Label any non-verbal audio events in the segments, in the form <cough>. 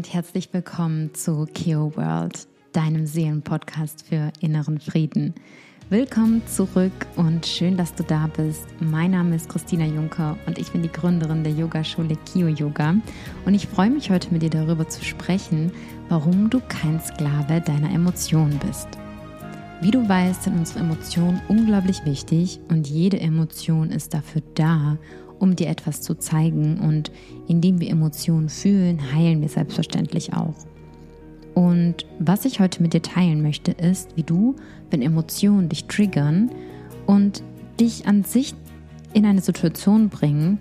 und herzlich willkommen zu Keo World, deinem Seelenpodcast für inneren Frieden. Willkommen zurück und schön, dass du da bist. Mein Name ist Christina Juncker und ich bin die Gründerin der Yogaschule Kio Yoga und ich freue mich heute mit dir darüber zu sprechen, warum du kein Sklave deiner Emotionen bist. Wie du weißt, sind unsere Emotionen unglaublich wichtig und jede Emotion ist dafür da, um dir etwas zu zeigen und indem wir Emotionen fühlen, heilen wir selbstverständlich auch. Und was ich heute mit dir teilen möchte, ist, wie du, wenn Emotionen dich triggern und dich an sich in eine Situation bringen,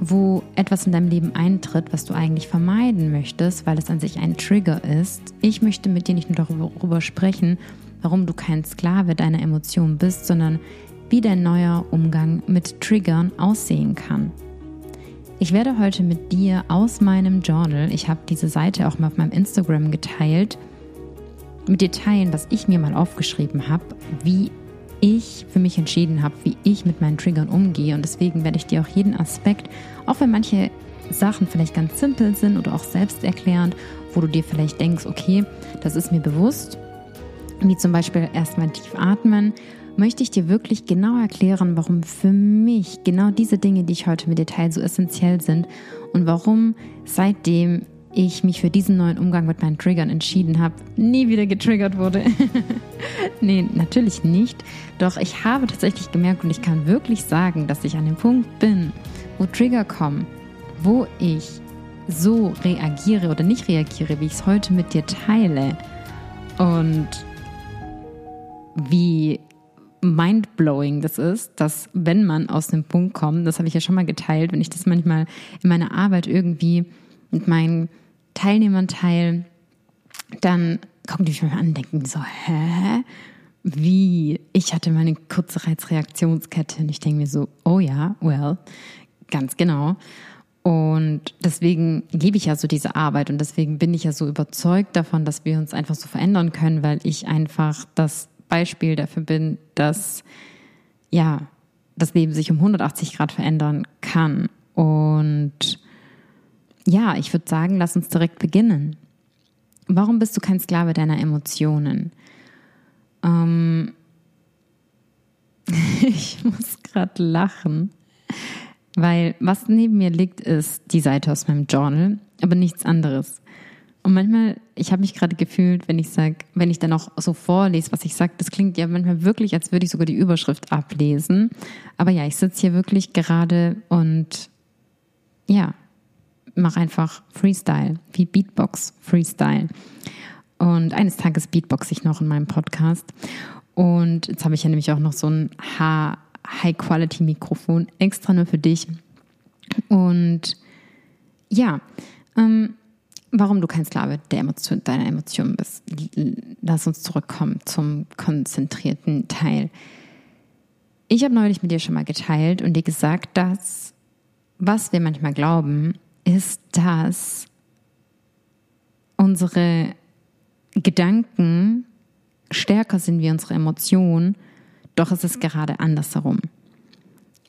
wo etwas in deinem Leben eintritt, was du eigentlich vermeiden möchtest, weil es an sich ein Trigger ist. Ich möchte mit dir nicht nur darüber sprechen, warum du kein Sklave deiner Emotionen bist, sondern wie dein neuer Umgang mit Triggern aussehen kann. Ich werde heute mit dir aus meinem Journal, ich habe diese Seite auch mal auf meinem Instagram geteilt, mit dir teilen, was ich mir mal aufgeschrieben habe, wie ich für mich entschieden habe, wie ich mit meinen Triggern umgehe. Und deswegen werde ich dir auch jeden Aspekt, auch wenn manche Sachen vielleicht ganz simpel sind oder auch selbsterklärend, wo du dir vielleicht denkst, okay, das ist mir bewusst, wie zum Beispiel erstmal tief atmen möchte ich dir wirklich genau erklären, warum für mich genau diese Dinge, die ich heute mit dir teile, so essentiell sind und warum seitdem ich mich für diesen neuen Umgang mit meinen Triggern entschieden habe, nie wieder getriggert wurde. <laughs> nee, natürlich nicht. Doch ich habe tatsächlich gemerkt und ich kann wirklich sagen, dass ich an dem Punkt bin, wo Trigger kommen, wo ich so reagiere oder nicht reagiere, wie ich es heute mit dir teile. Und wie mindblowing das ist, dass wenn man aus dem Punkt kommt, das habe ich ja schon mal geteilt, wenn ich das manchmal in meiner Arbeit irgendwie mit meinen Teilnehmern teile, dann gucken die mich mal an und denken so, hä? Wie? Ich hatte meine kurze Reizreaktionskette und ich denke mir so, oh ja, well, ganz genau. Und deswegen liebe ich ja so diese Arbeit und deswegen bin ich ja so überzeugt davon, dass wir uns einfach so verändern können, weil ich einfach das Beispiel dafür bin, dass ja, das Leben sich um 180 Grad verändern kann. Und ja, ich würde sagen, lass uns direkt beginnen. Warum bist du kein Sklave deiner Emotionen? Ähm <laughs> ich muss gerade lachen, weil was neben mir liegt, ist die Seite aus meinem Journal, aber nichts anderes. Und manchmal, ich habe mich gerade gefühlt, wenn ich sage, wenn ich dann auch so vorlese, was ich sage, das klingt ja manchmal wirklich, als würde ich sogar die Überschrift ablesen. Aber ja, ich sitze hier wirklich gerade und ja, mache einfach Freestyle, wie Beatbox Freestyle. Und eines Tages Beatbox ich noch in meinem Podcast. Und jetzt habe ich ja nämlich auch noch so ein High-Quality-Mikrofon extra nur für dich. Und ja, ähm, warum du kein Sklave der Emotion, deiner Emotionen bist. Lass uns zurückkommen zum konzentrierten Teil. Ich habe neulich mit dir schon mal geteilt und dir gesagt, dass was wir manchmal glauben, ist, dass unsere Gedanken stärker sind wie unsere Emotionen, doch es ist gerade andersherum.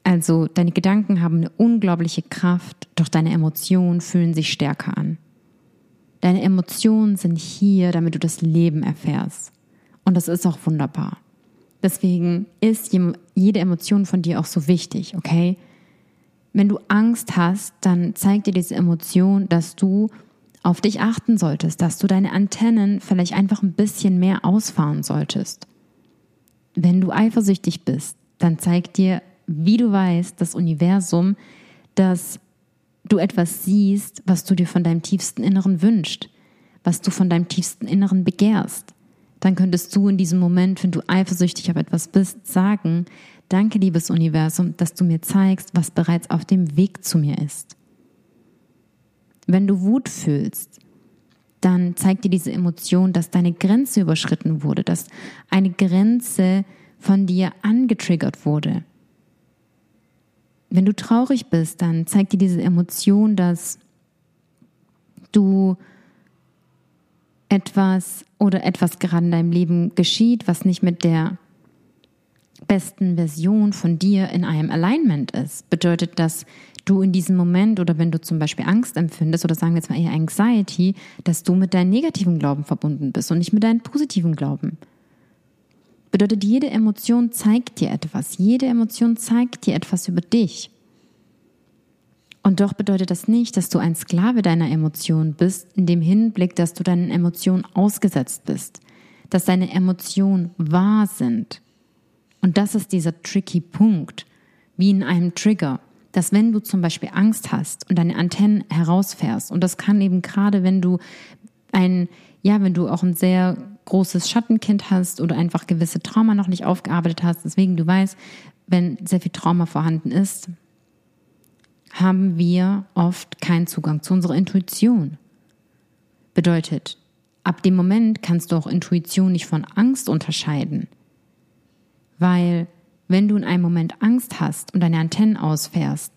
Also deine Gedanken haben eine unglaubliche Kraft, doch deine Emotionen fühlen sich stärker an. Deine Emotionen sind hier, damit du das Leben erfährst. Und das ist auch wunderbar. Deswegen ist jede Emotion von dir auch so wichtig, okay? Wenn du Angst hast, dann zeigt dir diese Emotion, dass du auf dich achten solltest, dass du deine Antennen vielleicht einfach ein bisschen mehr ausfahren solltest. Wenn du eifersüchtig bist, dann zeigt dir, wie du weißt, das Universum, dass du etwas siehst, was du dir von deinem tiefsten Inneren wünschst, was du von deinem tiefsten Inneren begehrst, dann könntest du in diesem Moment, wenn du eifersüchtig auf etwas bist, sagen, danke liebes Universum, dass du mir zeigst, was bereits auf dem Weg zu mir ist. Wenn du Wut fühlst, dann zeigt dir diese Emotion, dass deine Grenze überschritten wurde, dass eine Grenze von dir angetriggert wurde. Wenn du traurig bist, dann zeigt dir diese Emotion, dass du etwas oder etwas gerade in deinem Leben geschieht, was nicht mit der besten Version von dir in einem Alignment ist. Bedeutet, dass du in diesem Moment oder wenn du zum Beispiel Angst empfindest oder sagen wir jetzt mal eher Anxiety, dass du mit deinen negativen Glauben verbunden bist und nicht mit deinen positiven Glauben. Bedeutet, jede Emotion zeigt dir etwas. Jede Emotion zeigt dir etwas über dich. Und doch bedeutet das nicht, dass du ein Sklave deiner Emotionen bist, in dem Hinblick, dass du deinen Emotionen ausgesetzt bist, dass deine Emotionen wahr sind. Und das ist dieser tricky Punkt, wie in einem Trigger dass wenn du zum Beispiel Angst hast und deine Antennen herausfährst, und das kann eben gerade, wenn du ein, ja, wenn du auch ein sehr großes Schattenkind hast oder einfach gewisse Trauma noch nicht aufgearbeitet hast, deswegen du weißt, wenn sehr viel Trauma vorhanden ist, haben wir oft keinen Zugang zu unserer Intuition. Bedeutet, ab dem Moment kannst du auch Intuition nicht von Angst unterscheiden, weil wenn du in einem Moment Angst hast und deine Antennen ausfährst,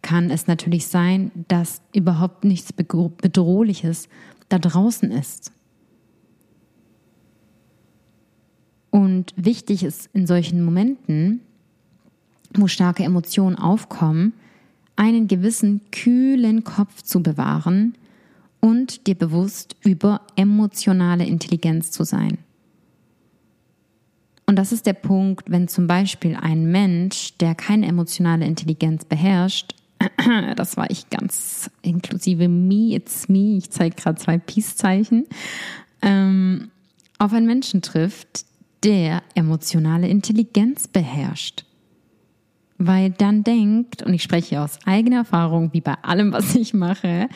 kann es natürlich sein, dass überhaupt nichts Bedrohliches da draußen ist. Und wichtig ist in solchen Momenten, wo starke Emotionen aufkommen, einen gewissen kühlen Kopf zu bewahren und dir bewusst über emotionale Intelligenz zu sein. Und das ist der Punkt, wenn zum Beispiel ein Mensch, der keine emotionale Intelligenz beherrscht, <clears throat> das war ich ganz inklusive me, it's me, ich zeige gerade zwei Peace-Zeichen, ähm, auf einen Menschen trifft, der emotionale Intelligenz beherrscht. Weil dann denkt, und ich spreche aus eigener Erfahrung, wie bei allem, was ich mache,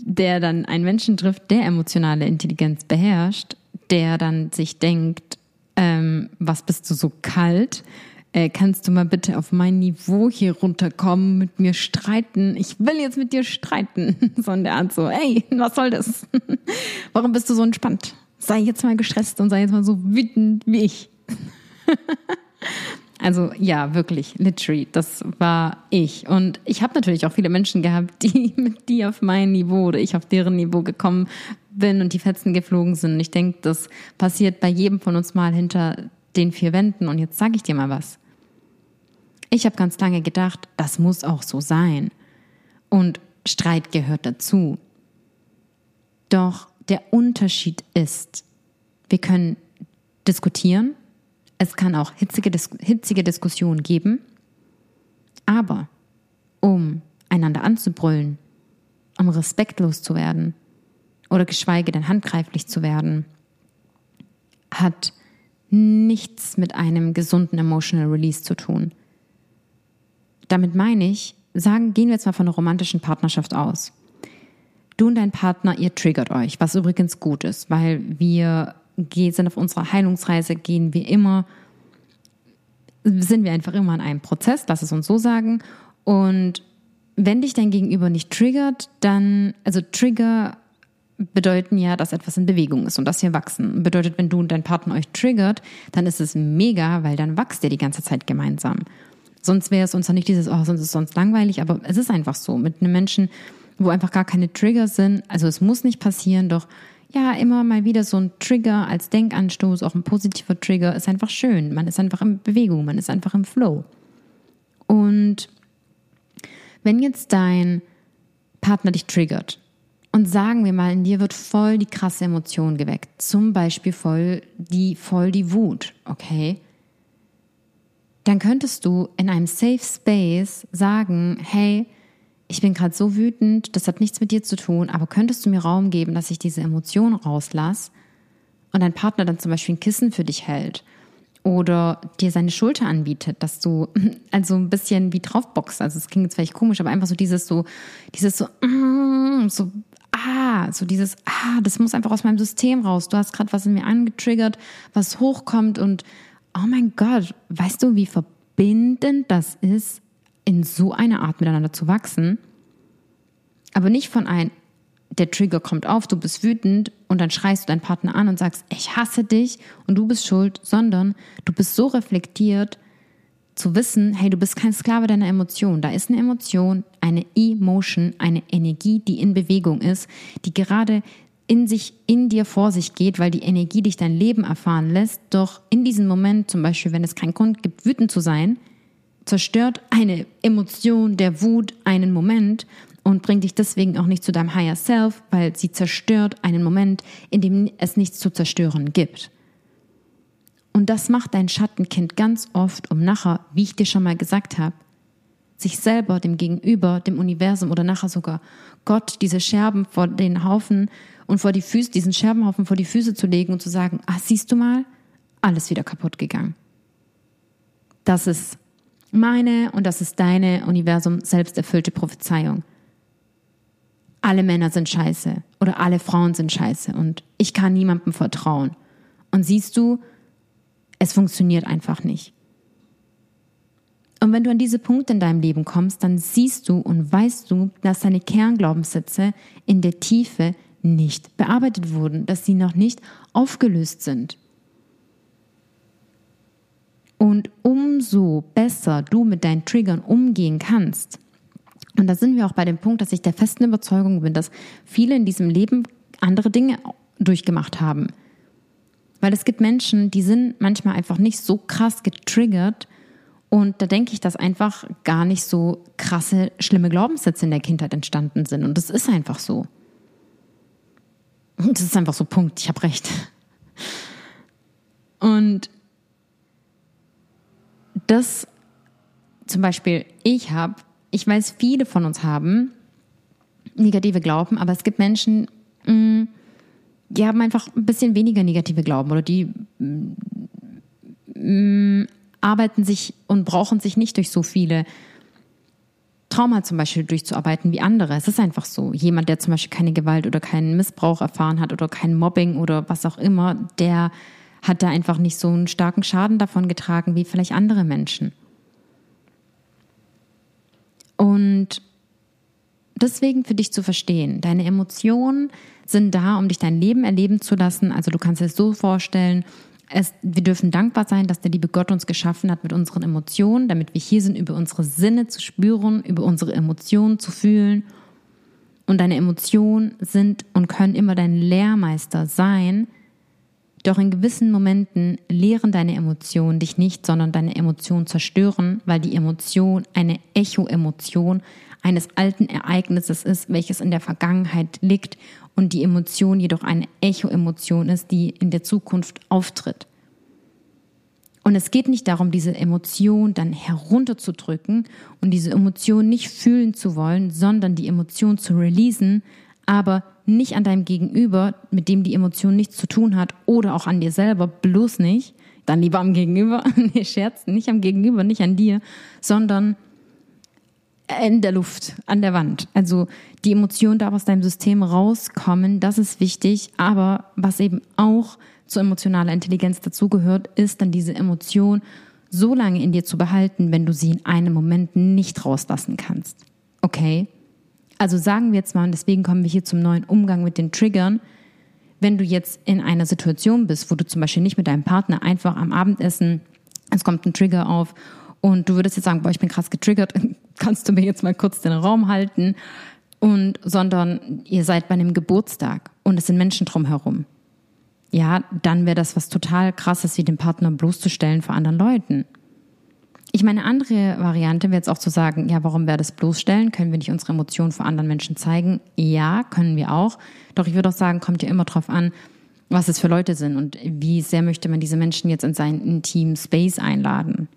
der dann einen Menschen trifft, der emotionale Intelligenz beherrscht, der dann sich denkt, ähm, was bist du so kalt? Äh, kannst du mal bitte auf mein Niveau hier runterkommen, mit mir streiten? Ich will jetzt mit dir streiten. <laughs> So in der Art so, ey, was soll das? <laughs> Warum bist du so entspannt? Sei jetzt mal gestresst und sei jetzt mal so wütend wie ich. <laughs> Also ja, wirklich, literally, das war ich. Und ich habe natürlich auch viele Menschen gehabt, die <laughs> mit die auf mein Niveau oder ich auf deren Niveau gekommen bin und die Fetzen geflogen sind. Und ich denke, das passiert bei jedem von uns mal hinter den vier Wänden. Und jetzt sage ich dir mal was. Ich habe ganz lange gedacht, das muss auch so sein. Und Streit gehört dazu. Doch der Unterschied ist, wir können diskutieren, es kann auch hitzige, hitzige Diskussionen geben, aber um einander anzubrüllen, um respektlos zu werden, oder geschweige denn handgreiflich zu werden, hat nichts mit einem gesunden Emotional Release zu tun. Damit meine ich, sagen, gehen wir jetzt mal von einer romantischen Partnerschaft aus. Du und dein Partner, ihr triggert euch, was übrigens gut ist, weil wir sind auf unserer Heilungsreise, gehen wir immer, sind wir einfach immer in einem Prozess, lass es uns so sagen. Und wenn dich dein Gegenüber nicht triggert, dann, also Trigger bedeuten ja, dass etwas in Bewegung ist und dass wir wachsen. Bedeutet, wenn du und dein Partner euch triggert, dann ist es mega, weil dann wachst ihr die ganze Zeit gemeinsam. Sonst wäre es uns ja nicht dieses, oh, sonst ist es sonst langweilig, aber es ist einfach so. Mit einem Menschen, wo einfach gar keine Trigger sind, also es muss nicht passieren, doch ja, immer mal wieder so ein Trigger als Denkanstoß, auch ein positiver Trigger, ist einfach schön. Man ist einfach in Bewegung, man ist einfach im Flow. Und wenn jetzt dein Partner dich triggert, und sagen wir mal, in dir wird voll die krasse Emotion geweckt. Zum Beispiel voll die, voll die Wut, okay? Dann könntest du in einem Safe Space sagen, hey, ich bin gerade so wütend, das hat nichts mit dir zu tun, aber könntest du mir Raum geben, dass ich diese Emotion rauslasse und dein Partner dann zum Beispiel ein Kissen für dich hält oder dir seine Schulter anbietet, dass du <clears throat> also ein bisschen wie draufboxst. Also es klingt jetzt vielleicht komisch, aber einfach so dieses so, dieses so, so ah, so dieses, ah, das muss einfach aus meinem System raus. Du hast gerade was in mir angetriggert, was hochkommt und oh mein Gott, weißt du, wie verbindend das ist, in so einer Art miteinander zu wachsen? Aber nicht von ein, der Trigger kommt auf, du bist wütend und dann schreist du deinen Partner an und sagst, ich hasse dich und du bist schuld, sondern du bist so reflektiert, zu wissen, hey, du bist kein Sklave deiner Emotion. Da ist eine Emotion, eine Emotion, eine Energie, die in Bewegung ist, die gerade in sich, in dir vor sich geht, weil die Energie dich dein Leben erfahren lässt. Doch in diesem Moment, zum Beispiel, wenn es keinen Grund gibt, wütend zu sein, zerstört eine Emotion der Wut einen Moment und bringt dich deswegen auch nicht zu deinem Higher Self, weil sie zerstört einen Moment, in dem es nichts zu zerstören gibt. Und das macht dein Schattenkind ganz oft, um nachher, wie ich dir schon mal gesagt habe, sich selber, dem Gegenüber, dem Universum oder nachher sogar Gott diese Scherben vor den Haufen und vor die Füße, diesen Scherbenhaufen vor die Füße zu legen und zu sagen, ah, siehst du mal, alles wieder kaputt gegangen. Das ist meine und das ist deine Universum selbsterfüllte Prophezeiung. Alle Männer sind scheiße oder alle Frauen sind scheiße und ich kann niemandem vertrauen. Und siehst du, es funktioniert einfach nicht. Und wenn du an diese Punkte in deinem Leben kommst, dann siehst du und weißt du, dass deine Kernglaubenssätze in der Tiefe nicht bearbeitet wurden, dass sie noch nicht aufgelöst sind. Und umso besser du mit deinen Triggern umgehen kannst, und da sind wir auch bei dem Punkt, dass ich der festen Überzeugung bin, dass viele in diesem Leben andere Dinge durchgemacht haben. Weil es gibt Menschen, die sind manchmal einfach nicht so krass getriggert. Und da denke ich, dass einfach gar nicht so krasse, schlimme Glaubenssätze in der Kindheit entstanden sind. Und das ist einfach so. Und das ist einfach so Punkt. Ich habe recht. Und das zum Beispiel, ich habe, ich weiß, viele von uns haben negative Glauben, aber es gibt Menschen, mm, die haben einfach ein bisschen weniger negative Glauben oder die mh, mm, arbeiten sich und brauchen sich nicht durch so viele Trauma zum Beispiel durchzuarbeiten wie andere. Es ist einfach so. Jemand, der zum Beispiel keine Gewalt oder keinen Missbrauch erfahren hat oder kein Mobbing oder was auch immer, der hat da einfach nicht so einen starken Schaden davon getragen wie vielleicht andere Menschen. Und deswegen für dich zu verstehen, deine Emotionen sind da, um dich dein Leben erleben zu lassen. Also du kannst es so vorstellen, es, wir dürfen dankbar sein, dass der liebe Gott uns geschaffen hat mit unseren Emotionen, damit wir hier sind, über unsere Sinne zu spüren, über unsere Emotionen zu fühlen. Und deine Emotionen sind und können immer dein Lehrmeister sein. Doch in gewissen Momenten lehren deine Emotionen dich nicht, sondern deine Emotionen zerstören, weil die Emotion eine Echo-Emotion eines alten Ereignisses ist, welches in der Vergangenheit liegt und die Emotion jedoch eine Echo-Emotion ist, die in der Zukunft auftritt. Und es geht nicht darum, diese Emotion dann herunterzudrücken und diese Emotion nicht fühlen zu wollen, sondern die Emotion zu releasen, aber nicht an deinem Gegenüber, mit dem die Emotion nichts zu tun hat, oder auch an dir selber, bloß nicht, dann lieber am Gegenüber, <laughs> nee, Scherz, nicht am Gegenüber, nicht an dir, sondern in der Luft, an der Wand. Also die Emotion darf aus deinem System rauskommen, das ist wichtig. Aber was eben auch zu emotionaler Intelligenz dazugehört, ist dann diese Emotion so lange in dir zu behalten, wenn du sie in einem Moment nicht rauslassen kannst. Okay? Also sagen wir jetzt mal, und deswegen kommen wir hier zum neuen Umgang mit den Triggern. Wenn du jetzt in einer Situation bist, wo du zum Beispiel nicht mit deinem Partner einfach am Abendessen, es kommt ein Trigger auf und du würdest jetzt sagen, boah, ich bin krass getriggert, <laughs> kannst du mir jetzt mal kurz den Raum halten? Und, sondern ihr seid bei einem Geburtstag und es sind Menschen drumherum. Ja, dann wäre das was total krasses, wie den Partner bloßzustellen vor anderen Leuten. Ich meine, andere Variante wäre jetzt auch zu sagen, ja, warum wäre das bloßstellen? Können wir nicht unsere Emotionen vor anderen Menschen zeigen? Ja, können wir auch. Doch ich würde auch sagen, kommt ja immer drauf an, was es für Leute sind und wie sehr möchte man diese Menschen jetzt in seinen intimen Space einladen.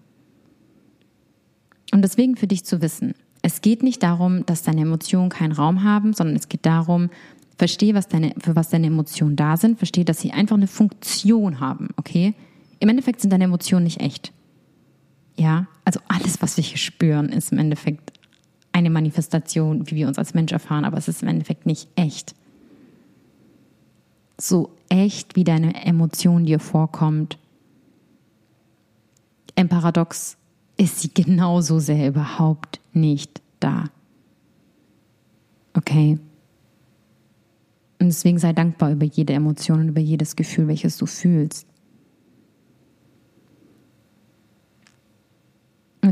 Und deswegen für dich zu wissen, es geht nicht darum, dass deine Emotionen keinen Raum haben, sondern es geht darum, verstehe, was deine, für was deine Emotionen da sind, verstehe, dass sie einfach eine Funktion haben, okay? Im Endeffekt sind deine Emotionen nicht echt. Ja, also alles, was wir hier spüren, ist im Endeffekt eine Manifestation, wie wir uns als Mensch erfahren, aber es ist im Endeffekt nicht echt. So echt, wie deine Emotion dir vorkommt. Im Paradox ist sie genauso sehr überhaupt nicht da. Okay? Und deswegen sei dankbar über jede Emotion und über jedes Gefühl, welches du fühlst.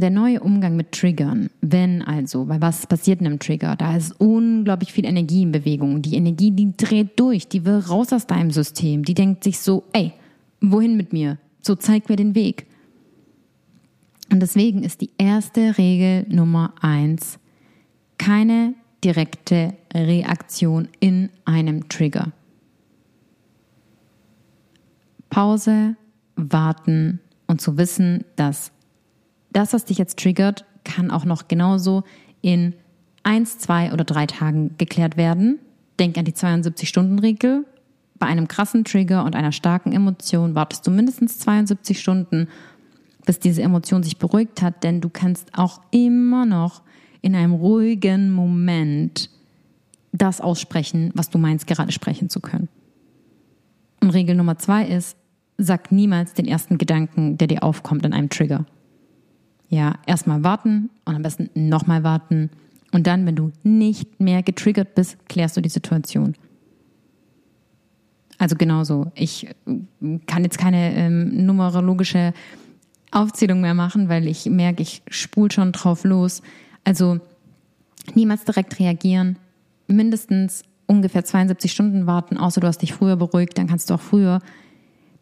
Der neue Umgang mit Triggern, wenn also, weil was passiert in einem Trigger? Da ist unglaublich viel Energie in Bewegung. Die Energie, die dreht durch, die will raus aus deinem System. Die denkt sich so, ey, wohin mit mir? So zeig mir den Weg. Und deswegen ist die erste Regel Nummer eins keine direkte Reaktion in einem Trigger. Pause, warten und zu wissen, dass das, was dich jetzt triggert, kann auch noch genauso in eins, zwei oder drei Tagen geklärt werden. Denk an die 72-Stunden-Regel. Bei einem krassen Trigger und einer starken Emotion wartest du mindestens 72 Stunden, bis diese Emotion sich beruhigt hat, denn du kannst auch immer noch in einem ruhigen Moment das aussprechen, was du meinst, gerade sprechen zu können. Und Regel Nummer zwei ist, sag niemals den ersten Gedanken, der dir aufkommt in einem Trigger. Ja, erstmal warten und am besten nochmal warten. Und dann, wenn du nicht mehr getriggert bist, klärst du die Situation. Also genauso. Ich kann jetzt keine ähm, numerologische Aufzählung mehr machen, weil ich merke, ich spul schon drauf los. Also niemals direkt reagieren, mindestens ungefähr 72 Stunden warten, außer du hast dich früher beruhigt, dann kannst du auch früher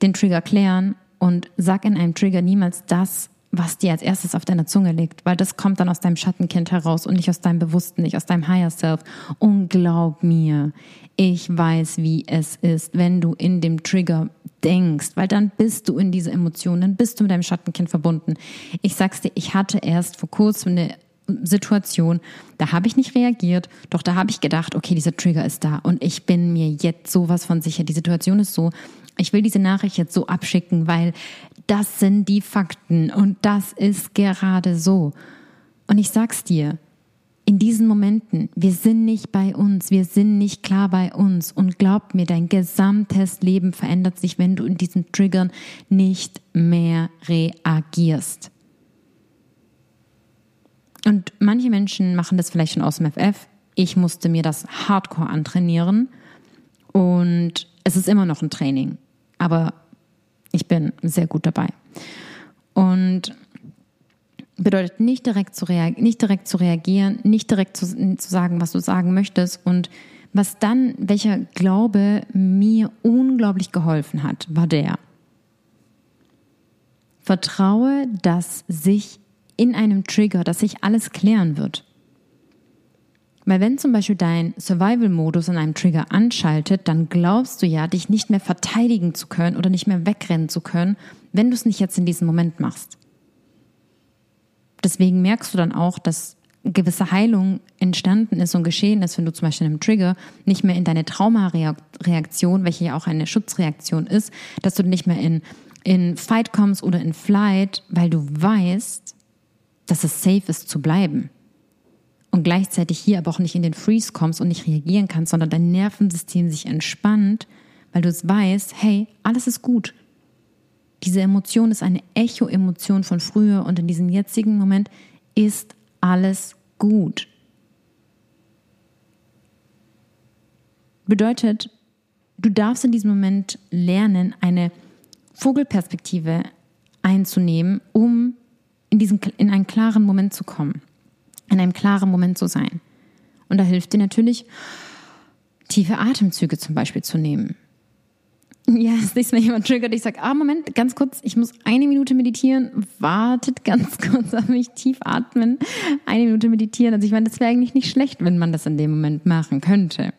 den Trigger klären und sag in einem Trigger niemals das, was dir als erstes auf deiner Zunge liegt, weil das kommt dann aus deinem Schattenkind heraus und nicht aus deinem Bewussten, nicht aus deinem Higher Self. Und glaub mir, ich weiß, wie es ist, wenn du in dem Trigger denkst, weil dann bist du in diese Emotionen, dann bist du mit deinem Schattenkind verbunden. Ich sag's dir, ich hatte erst vor kurzem eine Situation, da habe ich nicht reagiert, doch da habe ich gedacht, okay, dieser Trigger ist da und ich bin mir jetzt sowas von sicher. Die Situation ist so, ich will diese Nachricht jetzt so abschicken, weil das sind die Fakten und das ist gerade so. Und ich sag's dir, in diesen Momenten, wir sind nicht bei uns, wir sind nicht klar bei uns und glaub mir, dein gesamtes Leben verändert sich, wenn du in diesen Triggern nicht mehr reagierst. Und manche Menschen machen das vielleicht schon aus dem FF. Ich musste mir das hardcore antrainieren und es ist immer noch ein Training, aber ich bin sehr gut dabei. Und bedeutet nicht direkt zu, reagieren, nicht direkt zu reagieren, nicht direkt zu, zu sagen, was du sagen möchtest und was dann, welcher Glaube mir unglaublich geholfen hat, war der. Vertraue, dass sich in einem Trigger, dass sich alles klären wird. Weil wenn zum Beispiel dein Survival-Modus in einem Trigger anschaltet, dann glaubst du ja, dich nicht mehr verteidigen zu können oder nicht mehr wegrennen zu können, wenn du es nicht jetzt in diesem Moment machst. Deswegen merkst du dann auch, dass gewisse Heilung entstanden ist und geschehen ist, wenn du zum Beispiel in einem Trigger nicht mehr in deine Traumareaktion, welche ja auch eine Schutzreaktion ist, dass du nicht mehr in, in Fight kommst oder in Flight, weil du weißt, dass es safe ist zu bleiben. Und gleichzeitig hier aber auch nicht in den Freeze kommst und nicht reagieren kannst, sondern dein Nervensystem sich entspannt, weil du es weißt, hey, alles ist gut. Diese Emotion ist eine Echo-Emotion von früher und in diesem jetzigen Moment ist alles gut. Bedeutet, du darfst in diesem Moment lernen, eine Vogelperspektive einzunehmen, um in, diesen, in einen klaren Moment zu kommen, in einem klaren Moment zu sein. Und da hilft dir natürlich, tiefe Atemzüge zum Beispiel zu nehmen. <laughs> Ja, das nächste Mal jemand triggert, ich sage, ah, Moment, ganz kurz, ich muss eine Minute meditieren. Wartet ganz <laughs> kurz auf mich, tief atmen, eine Minute meditieren. Also ich meine, das wäre eigentlich nicht schlecht, wenn man das in dem Moment machen könnte.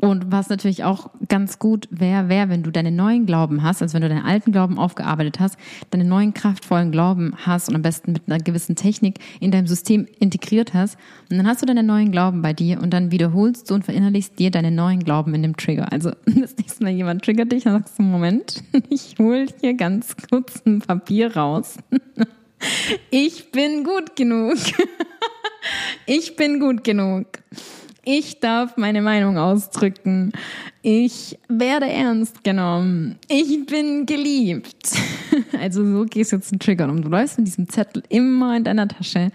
Und was natürlich auch ganz gut wäre, wäre, wenn du deine neuen Glauben hast, also wenn du deinen alten Glauben aufgearbeitet hast, deine neuen kraftvollen Glauben hast und am besten mit einer gewissen Technik in deinem System integriert hast. Und dann hast du deine neuen Glauben bei dir und dann wiederholst du und verinnerlichst dir deine neuen Glauben in dem Trigger. Also <laughs> das nächste Mal jemand triggert dich, dann sagst du, Moment, <laughs> ich hole hier ganz kurz ein Papier raus. <laughs> Ich bin gut genug. Ich bin gut genug. Ich darf meine Meinung ausdrücken. Ich werde ernst genommen. Ich bin geliebt. <laughs> Also so gehst du jetzt zu triggern um. Du läufst mit diesem Zettel immer in deiner Tasche.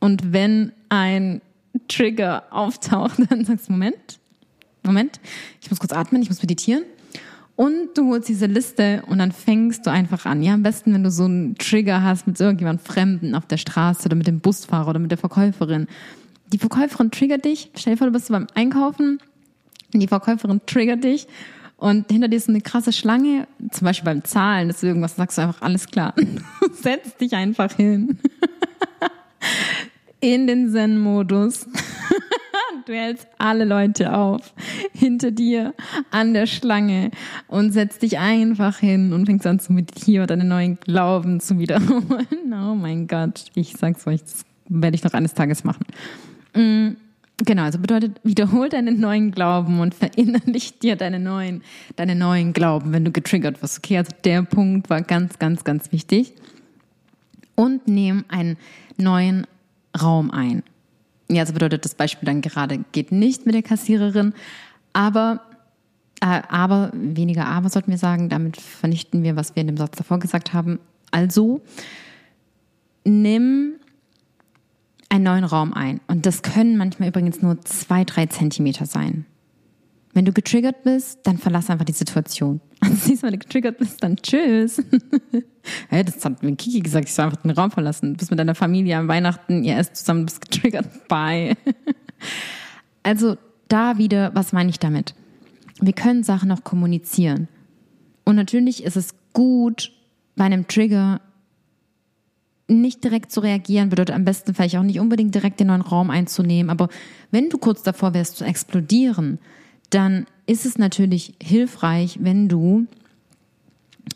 Und wenn ein Trigger auftaucht, <laughs> dann sagst du, Moment, Moment, ich muss kurz atmen, ich muss meditieren. Und du holst diese Liste und dann fängst du einfach an. Ja, am besten, wenn du so einen Trigger hast mit irgendjemand Fremden auf der Straße oder mit dem Busfahrer oder mit der Verkäuferin die Verkäuferin triggert dich. Stell dir vor, du bist beim Einkaufen und die Verkäuferin triggert dich und hinter dir ist eine krasse Schlange, zum Beispiel beim Zahlen, ist irgendwas, sagst du einfach, alles klar. <laughs> setzt dich einfach hin. <laughs> In den Zen-Modus. <laughs> Du hältst alle Leute auf, hinter dir, an der Schlange und setzt dich einfach hin und fängst an zu meditieren, deine neuen Glauben zu wiederholen. Oh mein Gott, ich sag's euch, das werde ich noch eines Tages machen. Mm, genau, also bedeutet, wiederhol deinen neuen Glauben und verinnerlich dir deine neuen, deine neuen Glauben, wenn du getriggert wirst. Okay, also der Punkt war ganz, ganz, ganz wichtig. Und nimm einen neuen Raum ein. Ja, also bedeutet das Beispiel dann gerade geht nicht mit der Kassiererin, aber äh, aber weniger aber sollten wir sagen, damit vernichten wir, was wir in dem Satz davor gesagt haben. Also nimm einen neuen Raum ein und das können manchmal übrigens nur zwei, drei Zentimeter sein. Wenn du getriggert bist, dann verlass einfach die Situation. Und <laughs> siehst, wenn du getriggert bist, dann tschüss. <laughs> hey, das hat mir Kiki gesagt, ich soll einfach den Raum verlassen. Du bist mit deiner Familie am Weihnachten, ihr esst zusammen, du bist getriggert, <laughs> bye. also da wieder, was meine ich damit? Wir können Sachen auch kommunizieren. Und natürlich ist es gut, bei einem Trigger nicht direkt zu reagieren, bedeutet am besten vielleicht auch nicht unbedingt direkt den neuen Raum einzunehmen. Aber wenn du kurz davor wärst zu explodieren, dann ist es natürlich hilfreich, wenn du,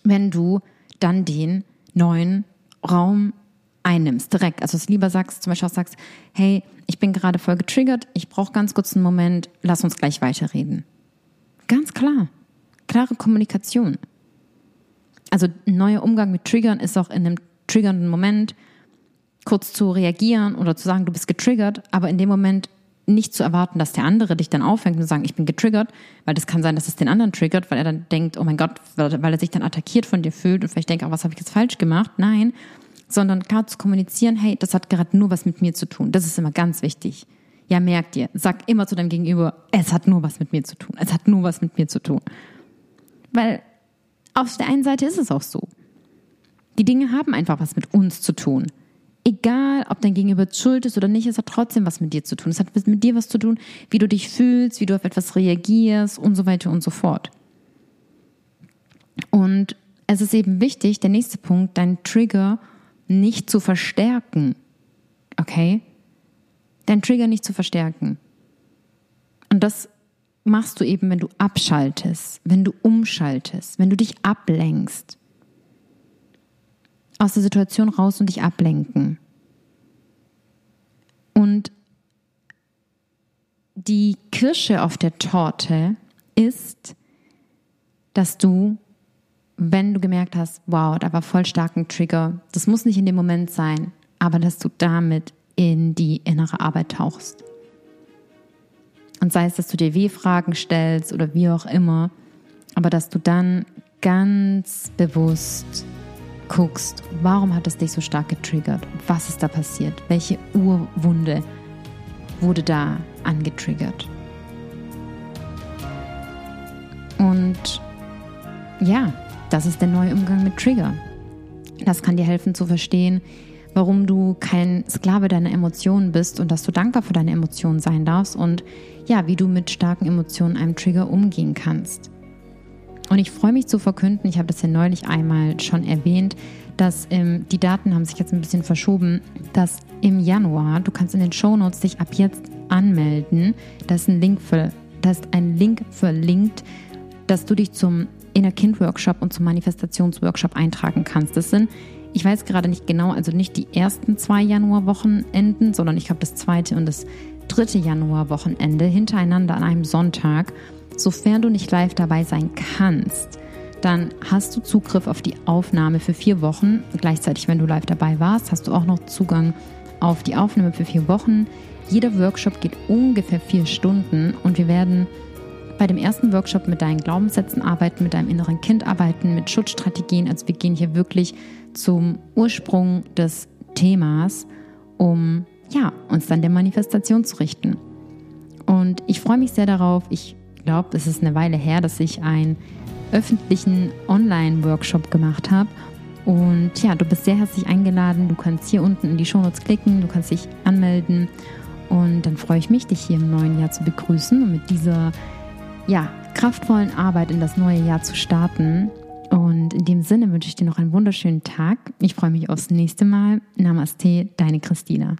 wenn du dann den neuen Raum einnimmst, direkt. Also es lieber sagst, zum Beispiel auch sagst, hey, ich bin gerade voll getriggert, ich brauche ganz kurz einen Moment, lass uns gleich weiterreden. Ganz klar. Klare Kommunikation. Also ein neuer Umgang mit Triggern ist auch in einem triggernden Moment kurz zu reagieren oder zu sagen, du bist getriggert, aber in dem Moment nicht zu erwarten, dass der andere dich dann auffängt und sagen, ich bin getriggert, weil das kann sein, dass es den anderen triggert, weil er dann denkt, oh mein Gott, weil er sich dann attackiert von dir fühlt und vielleicht denkt, oh, was habe ich jetzt falsch gemacht? Nein, sondern klar zu kommunizieren, hey, das hat gerade nur was mit mir zu tun. Das ist immer ganz wichtig. Ja, merkt dir, sag immer zu deinem Gegenüber, es hat nur was mit mir zu tun. Es hat nur was mit mir zu tun. Weil auf der einen Seite ist es auch so. Die Dinge haben einfach was mit uns zu tun egal ob dein Gegenüber schuld ist oder nicht, es hat trotzdem was mit dir zu tun. Es hat mit dir was zu tun, wie du dich fühlst, wie du auf etwas reagierst und so weiter und so fort. Und es ist eben wichtig, der nächste Punkt, deinen Trigger nicht zu verstärken. Okay? Deinen Trigger nicht zu verstärken. Und das machst du eben, wenn du abschaltest, wenn du umschaltest, wenn du dich ablenkst aus der Situation raus und dich ablenken. Und die Kirsche auf der Torte ist, dass du, wenn du gemerkt hast, wow, da war voll starken Trigger, das muss nicht in dem Moment sein, aber dass du damit in die innere Arbeit tauchst. Und sei es, dass du dir W-Fragen stellst oder wie auch immer, aber dass du dann ganz bewusst guckst, warum hat es dich so stark getriggert? Was ist da passiert? Welche Urwunde wurde da angetriggert? Und ja, das ist der neue Umgang mit Trigger. Das kann dir helfen zu verstehen, warum du kein Sklave deiner Emotionen bist und dass du dankbar für deine Emotionen sein darfst und ja, wie du mit starken Emotionen einem Trigger umgehen kannst. Und ich freue mich zu verkünden, ich habe das ja neulich einmal schon erwähnt, dass ähm, die Daten haben sich jetzt ein bisschen verschoben, dass im Januar, du kannst in den Shownotes dich ab jetzt anmelden. Da ist ein Link für, da ist ein Link verlinkt, dass du dich zum Inner Kind Workshop und zum Manifestationsworkshop eintragen kannst. Das sind, ich weiß gerade nicht genau, also nicht die ersten zwei Januarwochenenden, sondern ich glaube das zweite und das dritte Januarwochenende hintereinander an einem Sonntag. Sofern du nicht live dabei sein kannst, dann hast du Zugriff auf die Aufnahme für vier Wochen. Gleichzeitig, wenn du live dabei warst, hast du auch noch Zugang auf die Aufnahme für vier Wochen. Jeder Workshop geht ungefähr vier Stunden und wir werden bei dem ersten Workshop mit deinen Glaubenssätzen arbeiten, mit deinem inneren Kind arbeiten, mit Schutzstrategien. Also wir gehen hier wirklich zum Ursprung des Themas, um ja, uns dann der Manifestation zu richten. Und ich freue mich sehr darauf. Ich glaube, es ist eine Weile her, dass ich einen öffentlichen Online-Workshop gemacht habe. Und ja, du bist sehr herzlich eingeladen. Du kannst hier unten in die Shownotes klicken, du kannst dich anmelden. Und dann freue ich mich, dich hier im neuen Jahr zu begrüßen und mit dieser ja, kraftvollen Arbeit in das neue Jahr zu starten. Und in dem Sinne wünsche ich dir noch einen wunderschönen Tag. Ich freue mich aufs nächste Mal. Namaste, deine Christina.